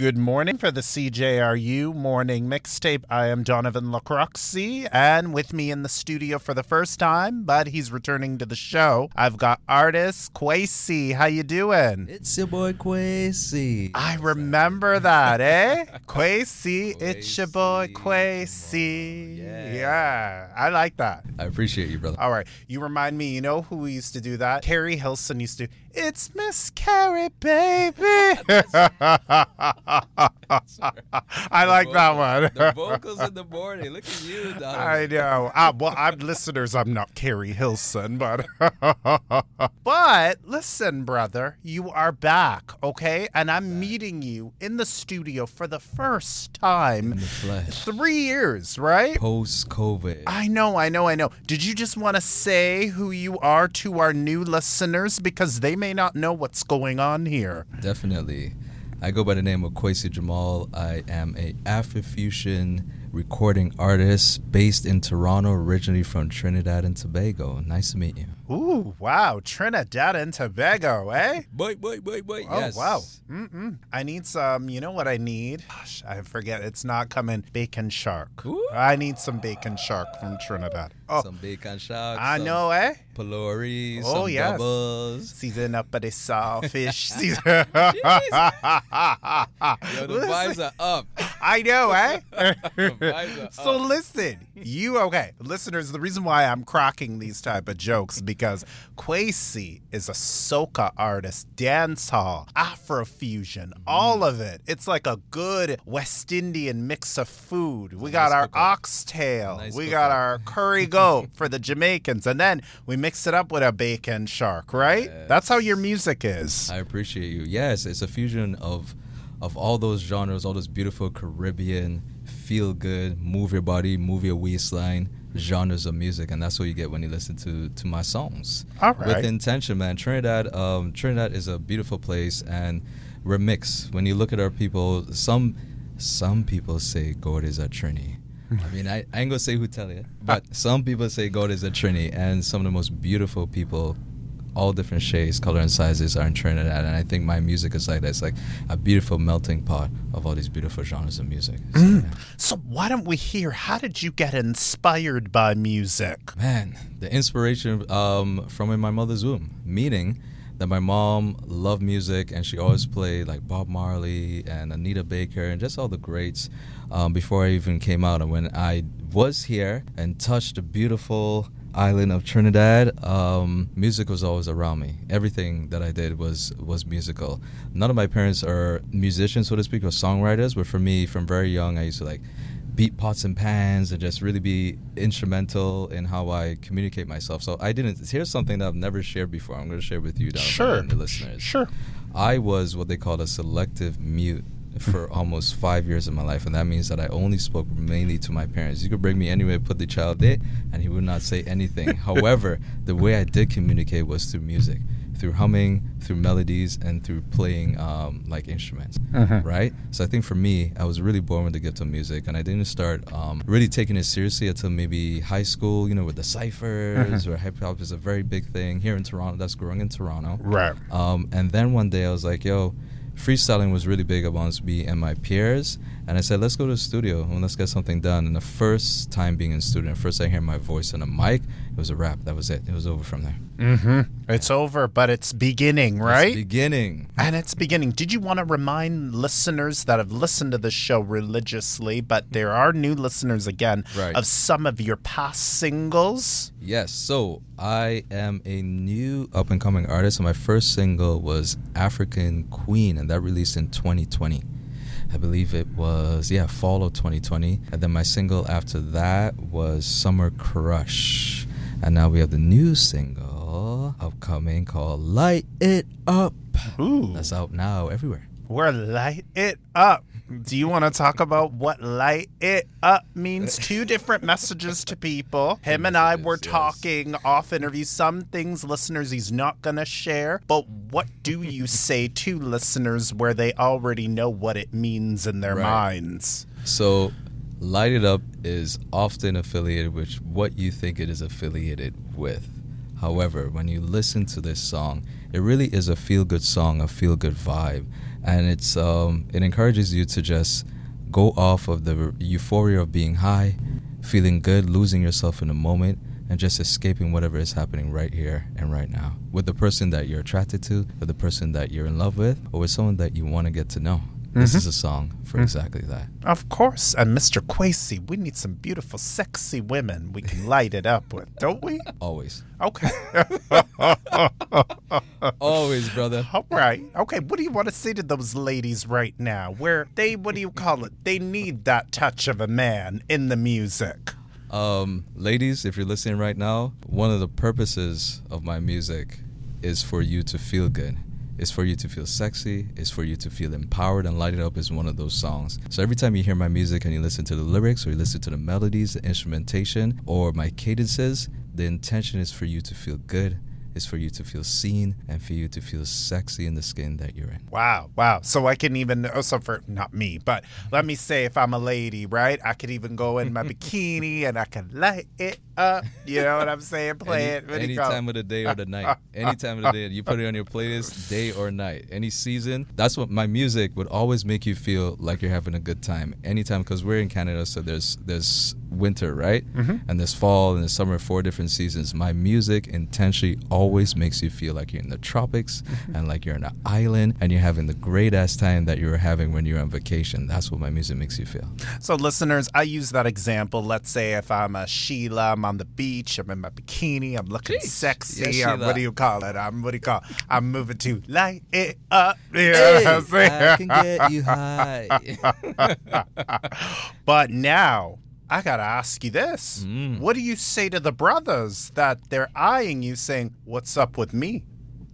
Good morning for the CJRU morning mixtape. I am Donovan Lacroxi, and with me in the studio for the first time, but he's returning to the show. I've got artist Kwesi. How you doing? It's your boy Kwesi. I remember that, eh? Kwesi, it's your boy Kwesi. Yeah. yeah, I like that. I appreciate you, brother. All right, you remind me. You know who used to do that? Keri Hilson used to. It's Miss Keri, baby. I like that one. the vocals in the morning. Look at you, Donovan. I know. Uh, well, I'm listeners. I'm not Keri Hilson, but but listen, brother, you are back, okay? And I'm meeting you in the studio for the first time. in the flesh. Three years, right? Post COVID. I know, I know, I know. Did you just want to say who you are to our new listeners because they may not know what's going on here? Definitely. I go by the name of Kwesi Jamaal. I am a Afrofusion recording artist based in Toronto, originally from Trinidad and Tobago. Nice to meet you. Ooh, wow, Trinidad and Tobago, eh? Boy, boy, boy, boy. Oh yes. wow! Mm-mm. I need some. You know what I need? Gosh, I forget. It's not coming. Bake and shark. Ooh. I need some bake and shark from Trinidad. Oh, Some bake and shark. I know, eh? Pholourie, Oh, some yes. doubles. Season up of the sawfish. Season. Yo, the vibes are up. I know, eh? The vibes are so listen, you okay, listeners? The reason why I'm cracking these type of jokes because Kwesi is a soca artist, dance hall, Afrofusion, mm-hmm. all of it. It's like a good West Indian mix of food. We got nice our cookout. oxtail, Nice we got our curry goat for the Jamaicans, and then we mix it up with a bake and shark. Right? That's how your music is. I appreciate you. Yes, it's a fusion of of all those genres, all those beautiful Caribbean, feel good, move your body, move your waistline genres of music, and that's what you get when you listen to to my songs. All right. With intention, man. Trinidad, um, Trinidad is a beautiful place, and we're mixed. When you look at our people, some some people say God is a Trini. I mean, I, I ain't gonna say who tell you, but some people say God is a Trini, and some of the most beautiful people, all different shades, color, and sizes, are in Trinidad. And I think my music is like that. It's like a beautiful melting pot of all these beautiful genres of music. So, yeah. So why don't we hear? How did you get inspired by music? Man, the inspiration um, from in my mother's womb, meaning that my mom loved music and she always played like Bob Marley and Anita Baker and just all the greats um, before I even came out. And when I was here and touched the beautiful island of Trinidad, um, music was always around me. Everything that I did was was musical. None of my parents are musicians, so to speak, or songwriters, but for me, from very young, I used to like beat pots and pans and just really be instrumental in how I communicate myself. So I didn't. Here's something that I've never shared before. I'm going to share with you, Donovan, Sure. and the listeners. Sure. I was what they call a selective mute for almost five years of my life, and that means that I only spoke mainly to my parents. You could bring me anywhere, put the child there, and he would not say anything. However, the way I did communicate was through music, through humming, through melodies, and through playing um, like instruments. Mhm. Right. So I think for me, I was really born with the gift of music, and I didn't start um, really taking it seriously until maybe high school. You know, with the ciphers, where hip hop is a very big thing here in Toronto. That's growing in Toronto. Right. Um, and then one day I was like, yo, freestyling was really big amongst me and my peers. And I said, let's go to the studio and let's get something done. And the first time being in the studio, first I hear my voice on a mic, it was a rap. That was it. It was over from there. Mm-hmm. It's over, but it's beginning, It's right? beginning. and it's beginning. Did you want to remind listeners that have listened to the show religiously, but there are new listeners again, Right. of some of your past singles? Yes. So I am a new up and coming artist. And my first single was African Queen, and that released in 2020. I believe it was, yeah, fall of 2020. And then my single after that was Summer Crush. And now we have the new single upcoming called Light It Up. Ooh. That's out now everywhere. We're light it up. Do you want to talk about what light it up means? Two different messages to people. Him and I were talking off interview. Some things listeners he's not going to share, but what do you say to listeners where they already know what it means in their Right. minds? So, Light It Up is often affiliated with what you think it is affiliated with. However, when you listen to this song, it really is a feel good song, a feel good vibe. And it's um, it encourages you to just go off of the euphoria of being high, feeling good, losing yourself in the moment, and just escaping whatever is happening right here and right now with the person that you're attracted to, with the person that you're in love with, or with someone that you want to get to know. This is a song for exactly that. Of course. And Mr. Kwesi, we need some beautiful, sexy women we can light it up with, don't we? Always. Okay. Always, brother. All right. Okay. What do you want to say to those ladies right now? Where they, what do you call it? They need that touch of a man in the music. Um, ladies, if you're listening right now, one of the purposes of my music is for you to feel good. It's for you to feel sexy. It's for you to feel empowered and light it up is one of those songs. So every time you hear my music and you listen to the lyrics or you listen to the melodies, the instrumentation, or my cadences, the intention is for you to feel good. Is for you to feel seen and for you to feel sexy in the skin that you're in. Wow, wow. So I can even also oh, for not me, but let me say if I'm a lady, right? I could even go in my bikini and I can light it up. You know what I'm saying? Play any, it. Any you time of the day or the night. Any time of the day. You put it on your playlist, day or night. Any season. That's what my music would always make you feel like you're having a good time. Anytime because we're in Canada, so there's there's winter, right? Mm-hmm. And there's fall and there's summer, four different seasons. My music intentionally always makes you feel like you're in the tropics mm-hmm. and like you're on an island and you're having the great ass time that you were having when you're on vacation. That's what my music makes you feel. So, listeners, I use that example. Let's say if I'm a Sheila, I'm on the beach, I'm in my bikini, I'm looking Jeez. sexy. Yeah, I'm- what do you call it? I'm what do you call? I'm moving to light it up. You know what I'm? I can get you high. but now I gotta ask you this: Mm. What do you say to the brothers that they're eyeing you, saying, "What's up with me?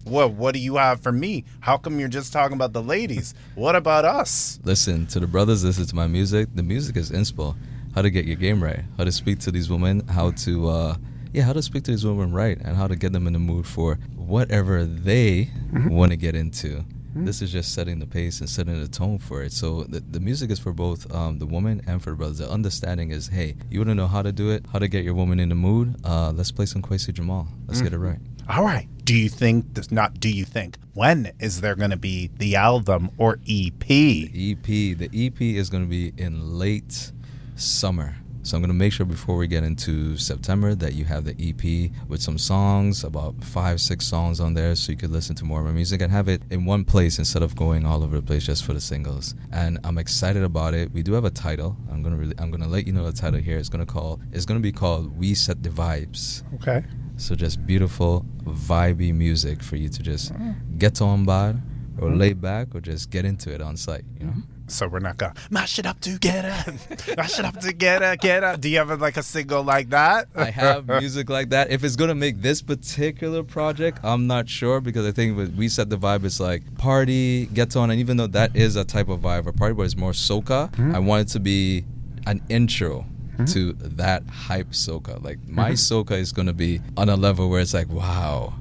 What What do you have for me? How come you're just talking about the ladies? What about us?" Listen to the brothers. Listen to my music. The music is inspo. How to get your game right. How to speak to these women. How to, uh, yeah, how to speak to these women right, and how to get them in the mood for whatever they want to get into. This is just setting the pace and setting the tone for it. So the, the music is for both um, the woman and for the brothers. The understanding is, hey, you want to know how to do it, how to get your woman in the mood. Uh, let's play some Kwesi Jamaal. Let's get it right. All right. Do you think? This, not. Do you think? When is there going to be the album or EP? EP. The EP is going to be in late summer. So I'm going to make sure before we get into September that you have the EP with some songs, about five, six songs on there, so you could listen to more of my music and have it in one place instead of going all over the place just for the singles. And I'm excited about it. We do have a title. I'm gonna really, I'm gonna let you know the title here. It's gonna call. It's gonna be called "We Set the Vibes." Okay. So just beautiful, vibey music for you to just mm. get on board or lay back or just get into it on site. You know. Mm-hmm. So we're not gonna mash it up together, mash it up together, get up. Do you have like a single like that? I have music like that. If it's gonna make this particular project, I'm not sure because I think we set the vibe it's like party, gets on, and even though that is a type of vibe or party, but it's more soca. Hmm? I want it to be an intro hmm? to that hype soca. Like my hmm? soca is gonna be on a level where it's like wow.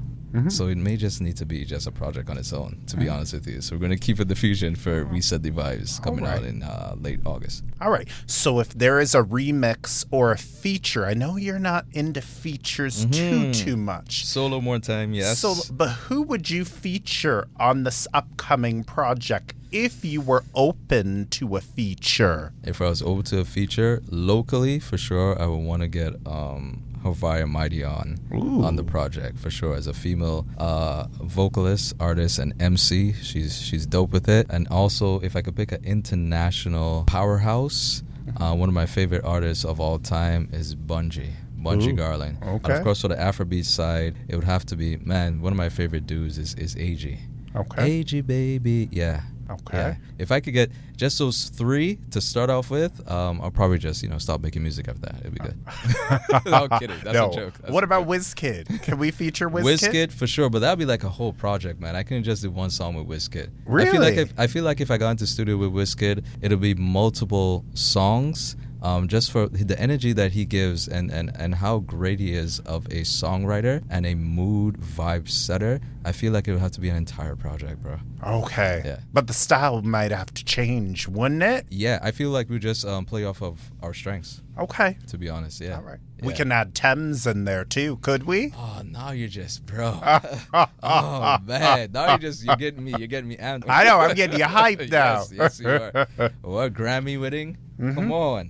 So it may just need to be just a project on its own, to be honest with you. So we're gonna keep it the fusion for Reset the Vibes coming out in uh, late August. All right. So if there is a remix or a feature, I know you're not into features too too much. Solo more time, yes. So, but who would you feature on this upcoming project if you were open to a feature? If I was open to a feature locally, for sure, I would want to get um, Haviah Mighty on on the project for sure. As a female uh, vocalist, artist, and MC, she's she's dope with it. And also, if I could pick an international powerhouse, uh, one of my favorite artists of all time is Bunji. Bunji Ooh, Garlin. And of course, for the Afrobeat side, it would have to be man. One of my favorite dudes is is AG. Okay. AG baby, yeah. Okay. Yeah. If I could get just those three to start off with, um, I'll probably just you know stop making music after that. It'd be good. no I'm kidding. That's no. a joke. That's what a about joke. Wizkid? Can we feature Wizkid? Wizkid for sure, but that'd be like a whole project, man. I couldn't just do one song with Wizkid. I feel like Really? if I feel like if I got into studio with Wizkid, it'll be multiple songs. Um, just for the energy that he gives and, and, and how great he is of a songwriter and a mood vibe setter, I feel like it would have to be an entire project, bro. Okay. Yeah. But the style might have to change, wouldn't it? Yeah, I feel like we just um, play off of our strengths. Okay. To be honest, yeah. All right. We can add Tems in there too, could we? Oh, now you're just, bro. oh man, now you're just you're getting me, you're getting me amped. I know, I'm getting you hyped now. yes, yes, you are. What Grammy winning? Mm-hmm. Come on.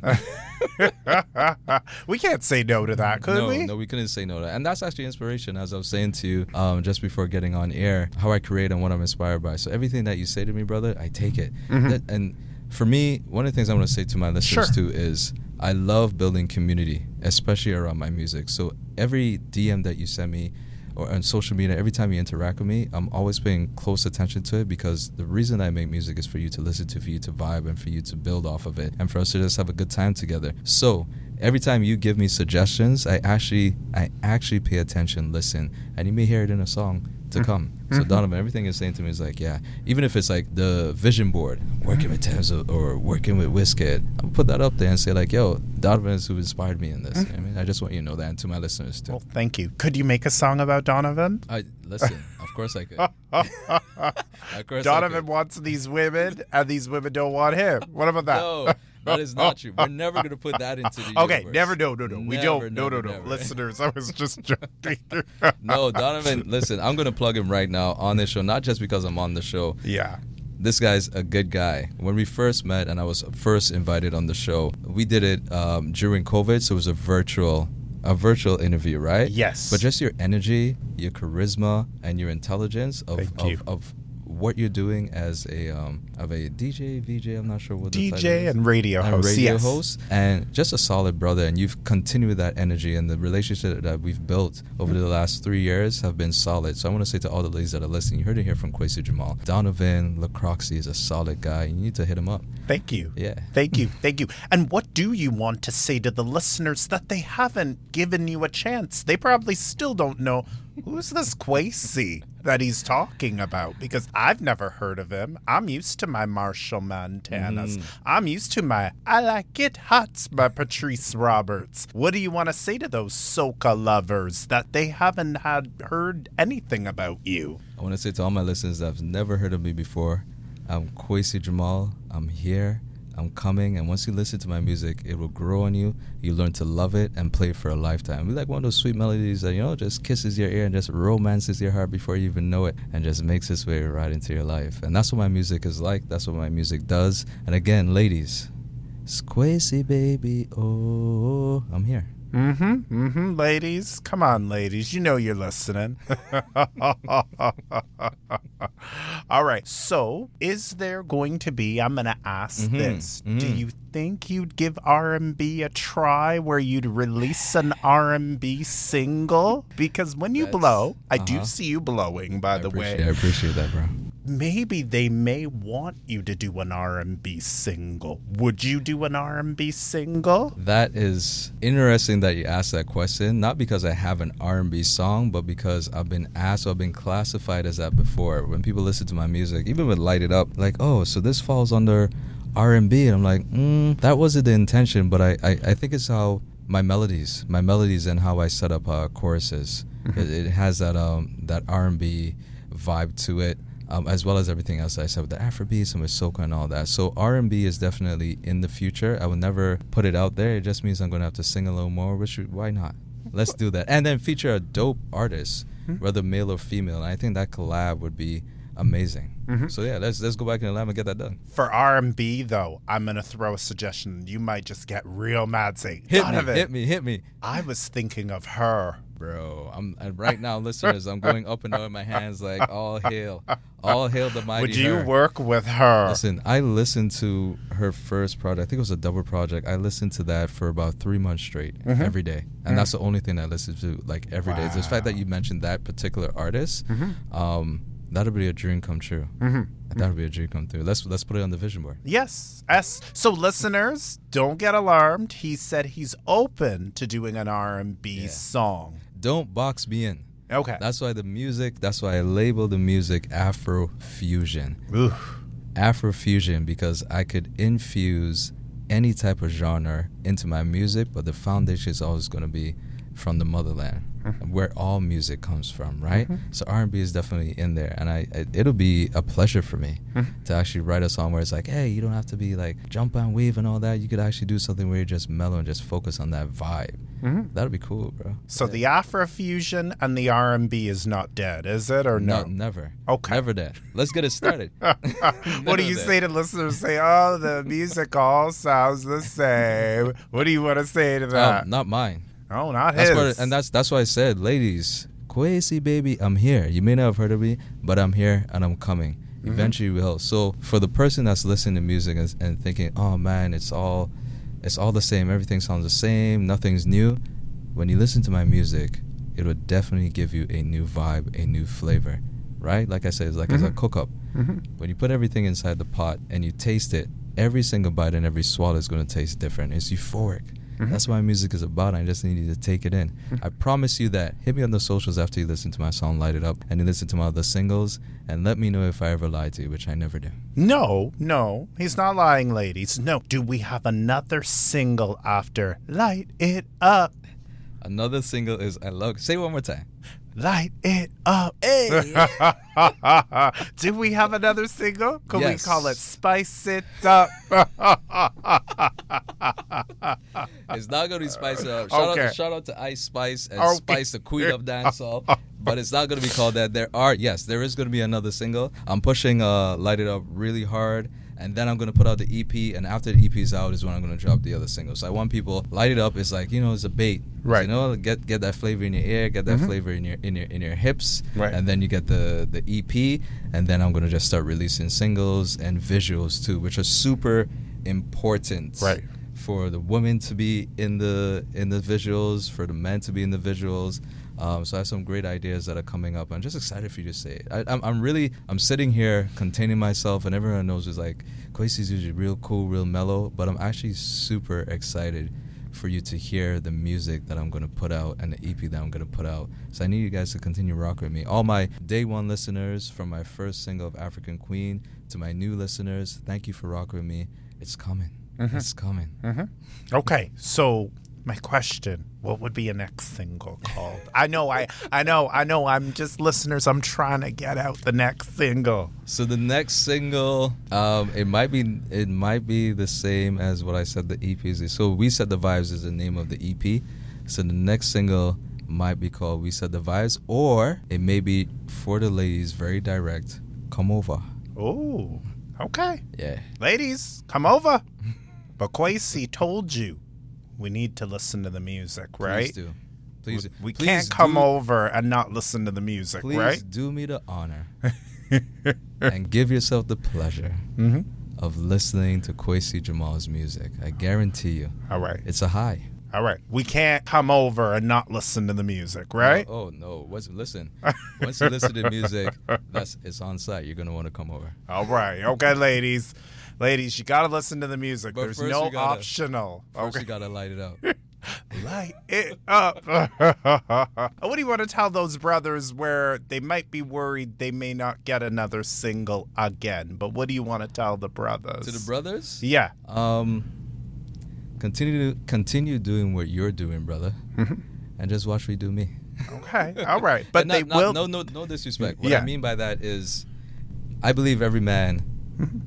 we can't say no to that, could no, we? no, we couldn't say no to that. And that's actually inspiration, as I was saying to you um, just before getting on air, how I create and what I'm inspired by. So everything that you say to me, brother, I take it. That- and for me, one of the things I want to say to my listeners Mm-hmm. Sure. too is I love building community, especially around my music. So every DM that you send me or on social media, every time you interact with me, I'm always paying close attention to it because the reason I make music is for you to listen to, for you to vibe, and for you to build off of it, and for us to just have a good time together. So every time you give me suggestions, I actually, I actually pay attention, listen, and you may hear it in a song to mm. come. So mm. Donovan, everything you're saying to me is like, yeah. Even if it's like the vision board, working with Tems or, or working with Wizkid, I'll put that up there and say like, yo, Donovan is who inspired me in this. You know what I mm. mean, I just want you to know that, and to my listeners too. Well, thank you. Could you make a song about Donovan? I listen. Of course I could. of course Donovan I could. wants these women, and these women don't want him. What about that? No, that is not true. We're never gonna put that into the Okay, universe. never, no, no, no. we Never, don't. No, never, no, no. never. Listeners, I was just joking. No, Donovan. Listen, I'm gonna plug him right now on this show, not just because I'm on the show. yeah. This guy's a good guy. When we first met and I was first invited on the show, we did it um, during COVID, so it was a virtual, a virtual interview, right? Yes. But just your energy, your charisma, and your intelligence of Thank of, you. of what you're doing as a um, of a DJ, VJ. I'm not sure what the DJ is. and radio and host. radio yes. host, and just a solid brother. And you've continued that energy, and the relationship that we've built over the last three years have been solid. So I want to say to all the ladies that are listening, you heard it here from Kwesi Jamaal. Donovan Lacroxi is a solid guy. You need to hit him up. Thank you. Yeah. Thank you. Thank you. And what do you want to say to the listeners that they haven't given you a chance? They probably still don't know who's this Kwesi that he's talking about because I've never heard of him. I'm used to my Machel Montanos. Mm-hmm. I'm used to my I Like It Hot by Patrice Roberts. What do you want to say to those soca lovers that they haven't had heard anything about you? I want to say to all my listeners that have never heard of me before, I'm Kwesi Jamaal. I'm here. I'm coming, and once you listen to my music, it will grow on you. You learn to love it and play for a lifetime. We like one of those sweet melodies that you know just kisses your ear and just romances your heart before you even know it, and just makes its way right into your life. And that's what my music is like. That's what my music does. And again, ladies, Squazy baby, oh, I'm here. Mm-hmm. Mm-hmm. Ladies. Come on, ladies. You know you're listening. All right. So is there going to be I'm gonna ask Mhm, this. Do mhm. you think you'd give R&B a try where you'd release an R&B single? Because when you That's- blow, I do uh-huh. see you blowing by I the way. I appreciate that, bro. Maybe they may want you to do an R&B single. Would you do an R&B single? That is interesting that you asked that question. Not because I have an R&B song, but because I've been asked or I've been classified as that before. When people listen to my music, even with Light It Up, like, oh, so this falls under R&B. And I'm like, mm, that wasn't the intention, but I, I, I think it's how my melodies, my melodies, and how I set up uh, choruses. It, it has that um that R&B vibe to it. Um, as well as everything else I said with the Afrobeats and with soca and all that. So R&B is definitely in the future. I will never put it out there. It just means I'm going to have to sing a little more. Which why not? Let's do that, and then feature a dope artist, whether male or female. And I think that collab would be amazing. Mhm. So yeah, let's let's go back in the lab and get that done. For R and B though, I'm gonna throw a suggestion. You might just get real mad. Say, Hit me, hit me, hit me, I was thinking of her. Bro. I'm and right now, listeners. I'm going up and down my hands like all hail, all hail the mighty. Would you her. work with her? Listen, I listened to her first project. I think it was a double project. I listened to that for about three months straight, Mhm. every day, and that's the only thing I listened to like every day. It's the fact that you mentioned that particular artist. Mhm. Um, that'll be a dream come true. Mhm. That'll be a dream come true. Let's let's put it on the vision board. Yes. S. So listeners, don't get alarmed. He said he's open to doing an R and B song. Don't box me in. Okay. That's why the music. That's why I label the music Afro fusion. Oof. Afro fusion because I could infuse any type of genre into my music, but the foundation is always going to be from the motherland, Mm-hmm. where all music comes from, right? Mm-hmm. So R&B is definitely in there, and I, I it'll be a pleasure for me mm-hmm. to actually write a song where it's like, hey, you don't have to be like jump and wave and all that. You could actually do something where you're just mellow and just focus on that vibe. That'll be cool, bro. So the Afro fusion and the R&B is not dead, is it or no? No, never. Okay. Never dead. Let's get it started. what do you that. say to listeners? Say, oh, the music all sounds the same. What do you want to say to um, that? Um, not mine. Oh, not That's his. what, and that's that's why I said, ladies, Kwesi baby, I'm here. You may not have heard of me, but I'm here and I'm coming. Mm-hmm. Eventually, we will. So for the person that's listening to music and, and thinking, oh man, it's all, it's all the same. Everything sounds the same. Nothing's new. When you listen to my music, it will definitely give you a new vibe, a new flavor, right? Like I said, it's like as a Mhm. cook up. Mhm. When you put everything inside the pot and you taste it, every single bite and every swallow is going to taste different. It's euphoric. Mhm. That's what my music is about. I just need you to take it in. I promise you that. Hit me on the socials after you listen to my song Light It Up and you listen to my other singles and let me know if I ever lied to you, which I never do. No, no, he's not lying, ladies. No. Do we have another single after Light It Up? Another single is I Love. Say it one more time. Light It Up. Hey. Do we have another single? Could we call it Spice It Up? It's not gonna be Spice It Up. Shout, Okay. out, shout out to Ice Spice and Okay. Spice, the queen of dancehall. but it's not gonna be called that. There are yes, there is gonna be another single. I'm pushing uh, Light It Up really hard. And then I'm gonna put out the EP, and after the EP is out is when I'm gonna drop the other single. So I want people light it up. It's like you know, it's a bait, Right. You know, get get that flavor in your ear, get that mm-hmm. flavor in your in your in your hips, Right. and then you get the the EP, and then I'm gonna just start releasing singles and visuals too, which are super important, Right. for the women to be in the in the visuals, for the men to be in the visuals. Um, so I have some great ideas that are coming up. I'm just excited for you to say it. I, I'm, I'm really I'm sitting here containing myself, and everyone knows it's like Kwesi's usually real cool, real mellow, but I'm actually super excited for you to hear the music that I'm gonna put out and the EP that I'm gonna put out. So I need you guys to continue rocking with me. All my day one listeners, from my first single of African Queen to my new listeners, thank you for rocking with me. It's coming. Mhm. It's coming. Mhm. Okay, so my question: What would be a next single called? I know, I, I know, I know. I'm just listeners. I'm trying to get out the next single. So the next single, um, it might be it might be the same as what I said the EP is. So we said the vibes is the name of the EP. So the next single might be called We Said the Vibes, or it may be for the ladies, very direct. Come over. Oh, okay, Yeah. ladies, come over. But Kwesi told you we need to listen to the music, right? Please do. Please. We, we please can't come do- over and not listen to the music, Please right? do me the honor and give yourself the pleasure hmm of listening to Kwesi Jamaal's music. I guarantee you, All right, it's a high. All right. We can't come over and not listen to the music, right? Oh, oh, no! Once listen, once you listen to music, that's it's on site. You're gonna want to come over. All right, okay, ladies, ladies, you gotta listen to the music. But There's no gotta- optional. First, okay, you gotta light it up. light it up. what do you want to tell those brothers where they might be worried they may not get another single again? But what do you want to tell the brothers? to the brothers, Yeah. um, continue to continue doing what you're doing, brother, Mhm. and just watch me do me. Okay. All right. But And they not- will. No, no, no disrespect. What Yeah. I mean by that is, I believe every man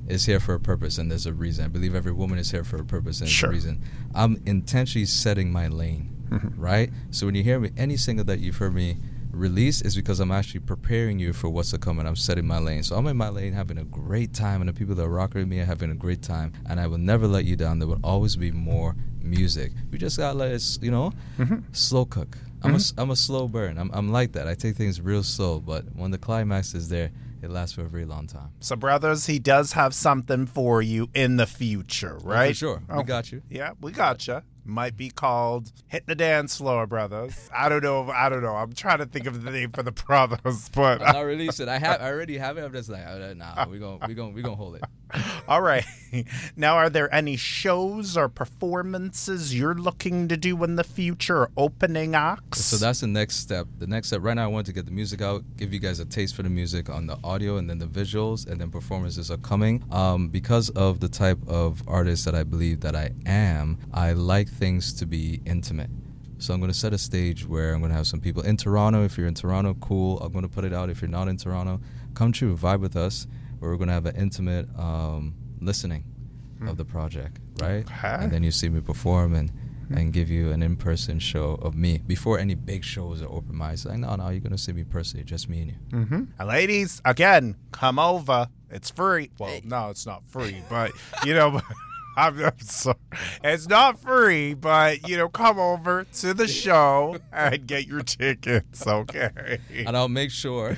is here for a purpose and there's a reason. I believe every woman is here for a purpose and there's a reason. I'm intentionally setting my lane, Mhm. right? So when you hear me, any single that you've heard me release is because I'm actually preparing you for what's to come and I'm setting my lane. So I'm in my lane having a great time and the people that rock with me are having a great time and I will never let you down. There will always be more music. We just gotta let it, you know, Mhm. slow cook. I'm a, Mhm. s- I'm a slow burn. I'm, I'm like that. I take things real slow, but when the climax is there, it lasts for a very long time. So, brothers, he does have something for you in the future, right? Oh, for sure. We got you. Yeah, we gotcha. Might be called "Hit the Dance Floor Brothers." I don't know. I don't know. I'm trying to think of the name for the brothers, but I'm not releasing. I have. I already have it. I'm just like, nah. We gonna we gonna we gonna hold it. all right. Now, are there any shows or performances you're looking to do in the future? Opening acts. So that's the next step. The next step right now, I want to get the music out, give you guys a taste for the music on the audio, and then the visuals, and then performances are coming. Um, because of the type of artist that I believe that I am, I like things to be intimate. So I'm going to set a stage where I'm going to have some people in Toronto. If you're in Toronto, cool. I'm going to put it out. If you're not in Toronto, come to vibe with us. Where we're going to have an intimate um, listening of the project, right? And then you see me perform and and give you an in-person show of me before any big shows or open mics. Like, no, no, you're gonna see me personally, just me and you. Mm-hmm. And ladies, again, come over. It's free. Well, no, it's not free, but you know. I'm, I'm sorry. It's not free, but you know, come over to the show and get your tickets, okay? And I'll make sure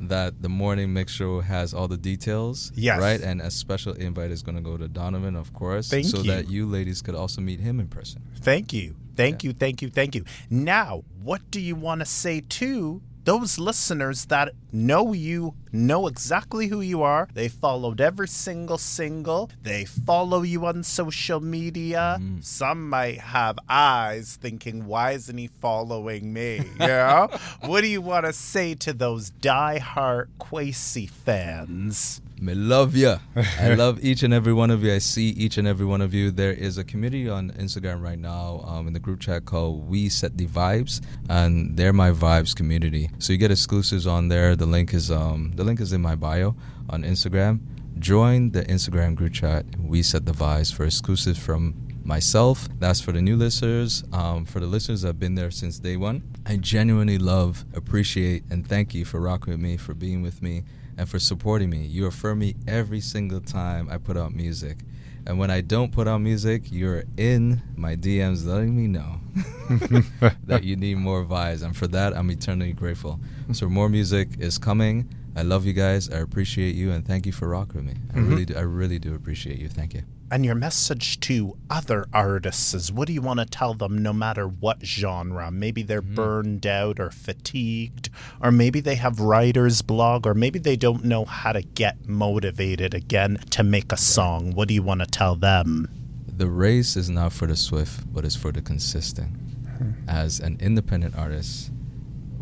that the morning mix show has all the details. Yes. Right? And a special invite is going to go to Donovan, of course. Thank so you. that you ladies could also meet him in person. Thank you. Thank you. Thank you. Thank you. Now, what do you want to say to those listeners that know you, know exactly who you are? They followed every single single. They follow you on social media. Mm. Some might have eyes thinking, why isn't he following me? Yeah. what do you want to say to those diehard Kwesi fans? Me love ya. I love each and every one of you. I see each and every one of you. There is a community on Instagram right now um, in the group chat called We Set the Vibes, and they're my vibes community. So you get exclusives on there. The link is um, the link is in my bio on Instagram. Join the Instagram group chat. We Set the Vibes for exclusives from myself. That's for the new listeners. Um, for the listeners that have been there since day one, I genuinely love, appreciate, and thank you for rocking with me, for being with me, and for supporting me. You affirm me every single time I put out music. And when I don't put out music, you're in my DMs letting me know that you need more vibes. And for that, I'm eternally grateful. So more music is coming. I love you guys. I appreciate you, and thank you for rocking with me. I mm-hmm. really, do, I really do appreciate you. Thank you. And your message to other artists is what do you want to tell them no matter what genre? Maybe they're mm-hmm. burned out or fatigued, or maybe they have writer's blog, or maybe they don't know how to get motivated again to make a song. What do you want to tell them? The race is not for the swift, but it's for the consistent. Hmm. As an independent artist,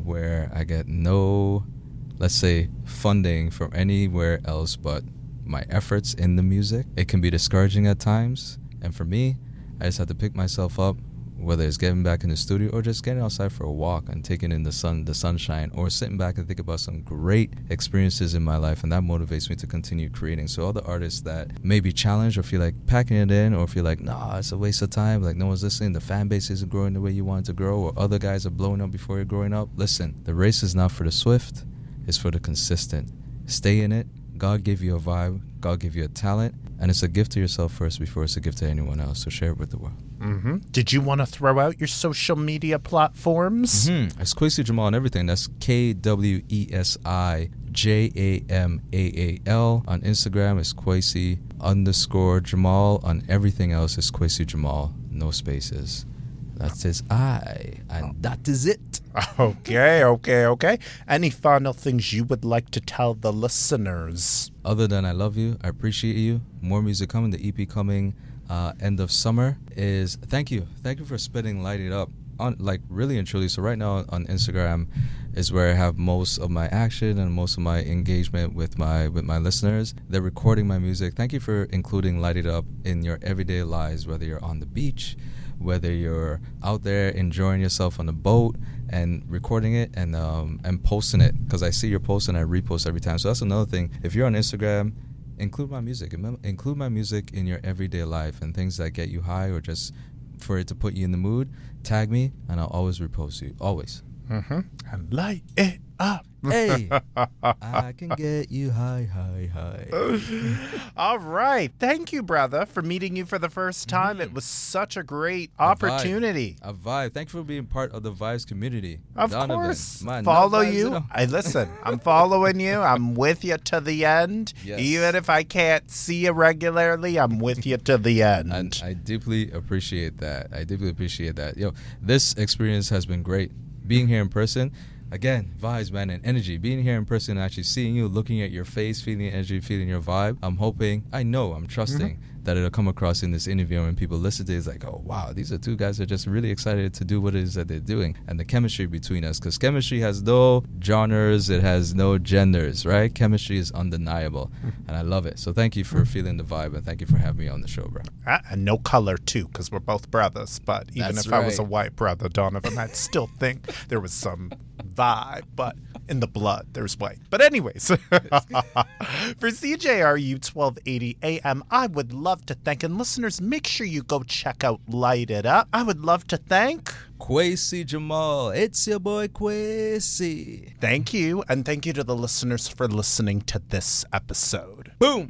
where I get no, let's say, funding from anywhere else but my efforts in the music, it can be discouraging at times. And for me, I just have to pick myself up, whether it's getting back in the studio or just getting outside for a walk and taking in the sun, the sunshine, or sitting back and think about some great experiences in my life, and that motivates me to continue creating. So all the artists that may be challenged or feel like packing it in, or feel like nah, it's a waste of time, like no one's listening, the fan base isn't growing the way you want it to grow, or other guys are blowing up before you're growing up. Listen, the race is not for the swift; it's for the consistent. Stay in it. God gave you a vibe. God gave you a talent, and it's a gift to yourself first before it's a gift to anyone else. So share it with the world. hmm Did you want to throw out your social media platforms? Hmm. It's Kwesi Jamaal and everything. That's K W E S I J A M A A L. On Instagram, it's Kwesi underscore Jamaal. On everything else, it's Kwesi Jamaal. No spaces. That's his I. And that is it. Okay, okay, okay. Any final things you would like to tell the listeners? Other than I love you, I appreciate you. More music coming. The EP coming uh, end of summer is thank you. Thank you for spitting Light It Up. On, like really and truly. So right now on Instagram is where I have most of my action and most of my engagement with my with my listeners. They're recording my music. Thank you for including Light It Up in your everyday lives, whether you're on the beach, whether you're out there enjoying yourself on the boat and recording it and um, and posting it because I see your post and I repost every time. So that's another thing. If you're on Instagram, include my music. Include my music in your everyday life and things that get you high or just for it to put you in the mood. Tag me and I'll always repost you. Always. Mm-hmm. And like it up. Hey, I can get you high, high, high. All right. Thank you, brother, for meeting you for the first time. It mm. was such a great A vibe. opportunity. A vibe. Thank you for being part of the Vibes community. Of Donovan. course. No Follow you. I listen. I'm following you. I'm with you to the end. Yes. Even if I can't see you regularly, I'm with you to the end. And I deeply appreciate that. I deeply appreciate that. Yo, this experience has been great. Being here in person, again, vibes, man, and energy. Being here in person, actually seeing you, looking at your face, feeling energy, feeling your vibe. I'm hoping, I know, I'm trusting mm-hmm. That it'll come across in this interview. And when people listen to it, it's like, oh, wow, these are two guys that are just really excited to do what it is that they're doing. And the chemistry between us, because chemistry has no genres, it has no genders, right? Chemistry is undeniable. and I love it. So thank you for feeling the vibe and thank you for having me on the show, bro. Ah, and no color, too, because we're both brothers. But even That's if I was a white brother, Donovan, I'd still think there was some vibe. But in the blood, there's white. But, anyways, for CJRU 1280 AM, I would love to thank, and listeners, make sure you go check out Light It Up. I would love to thank. Kwesi Jamaal, it's your boy Kwesi. Thank you, and thank you to the listeners for listening to this episode. Boom.